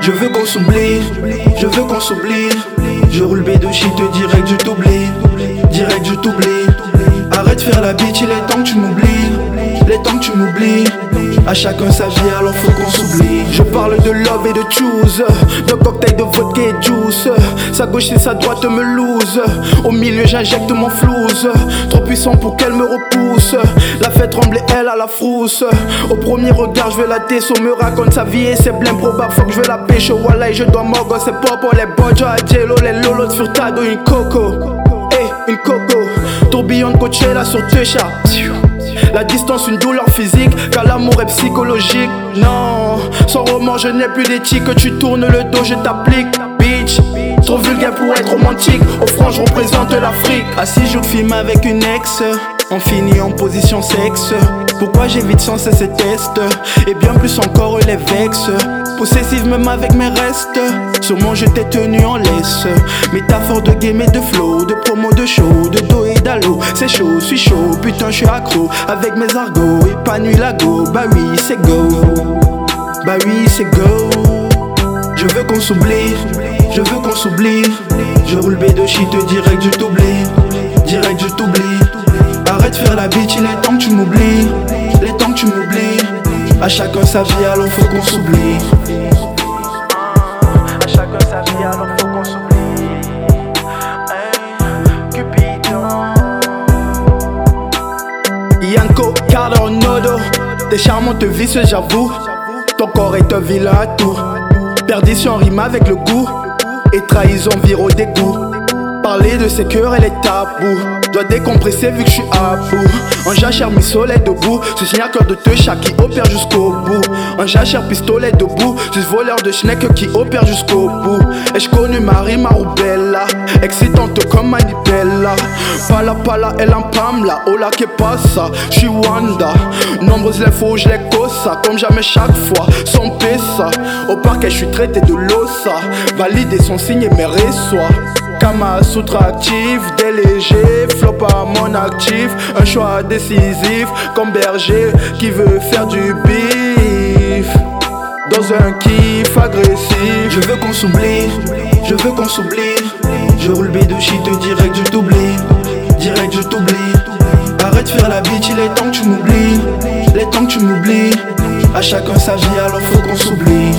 Je veux qu'on s'oublie, je veux qu'on s'oublie. Je roule B de shit direct du t'oublie, direct du t'oublie. Arrête de faire la bitch, il est temps que tu m'oublies, est que tu m'oublies. À chacun sa vie, alors faut qu'on s'oublie. Je parle de love et de choose, de cocktail de vodka et juice. Sa gauche et sa droite me lose. Au milieu, j'injecte mon flouze. Trop puissant pour qu'elle me repousse. La fait trembler, elle à la frousse. Au premier regard, je veux la tesso. Me raconte sa vie et c'est bien probable. Faut que je la pêche. Voilà, et je dois m'orgo. C'est pas pour les bojo à jello, les lolos sur tado, une coco. Eh, une coco. Tourbillon de Coachella sur Techa. La distance, une douleur physique, car l'amour est psychologique. Non, sans roman, je n'ai plus d'éthique. Que tu tournes le dos, je t'applique. Bitch, trop vulgaire pour être romantique. Au front, je représente l'Afrique. À six jours de film avec une ex, on finit en position sexe. Pourquoi j'évite sans cesse ces tests? Et bien plus encore les vexes. Possessive même avec mes restes. Sûrement je t'ai tenu en laisse. Métaphore de game et de flow, de promo de show, de dos et d'allô. C'est chaud, je suis chaud, putain je suis accro. Avec mes argots, épanoui la go. Bah oui, c'est go. Bah oui, c'est go. Je veux qu'on s'oublie, je veux qu'on s'oublie. Je roule B de shit direct du t'oublie, direct du t'oublie. Arrête de faire la bitch, il est temps que tu m'oublies, il est temps que tu m'oublies. À chacun sa vie, alors faut qu'on s'oublie. T'es charmante vice, j'avoue. Ton corps est un vilain atout. Perdition rime avec le goût. Et trahison vire au dégoût. Parler de ses cœurs, elle est Dois décompresser vu que je suis à bout. En jachère, mi soleil debout. Ce signature de Techa qui opère jusqu'au bout. En jachère, pistolet debout. Suis voleur de schneck qui opère jusqu'au bout. Et je connu Marie Marubella. Excitante comme Manipella. Pala pala, elle en pamla. Hola, que passa? Je suis Wanda. Nombreuses infos, je les cosa. Comme jamais chaque fois, son pesa. Au parquet, je suis traité de l'ossa. Valider son signe et mes reçois. Kama Sutra actif, délégué, flop à mon actif, un choix décisif, comme berger qui veut faire du bif. Dans un kiff agressif, je veux qu'on s'oublie, je veux qu'on s'oublie. Je roule de direct du t'oublie, direct du t'oublie. Arrête de faire la bitch, il est temps que tu m'oublies, il est temps que tu m'oublies. À chacun sa vie, alors faut qu'on s'oublie.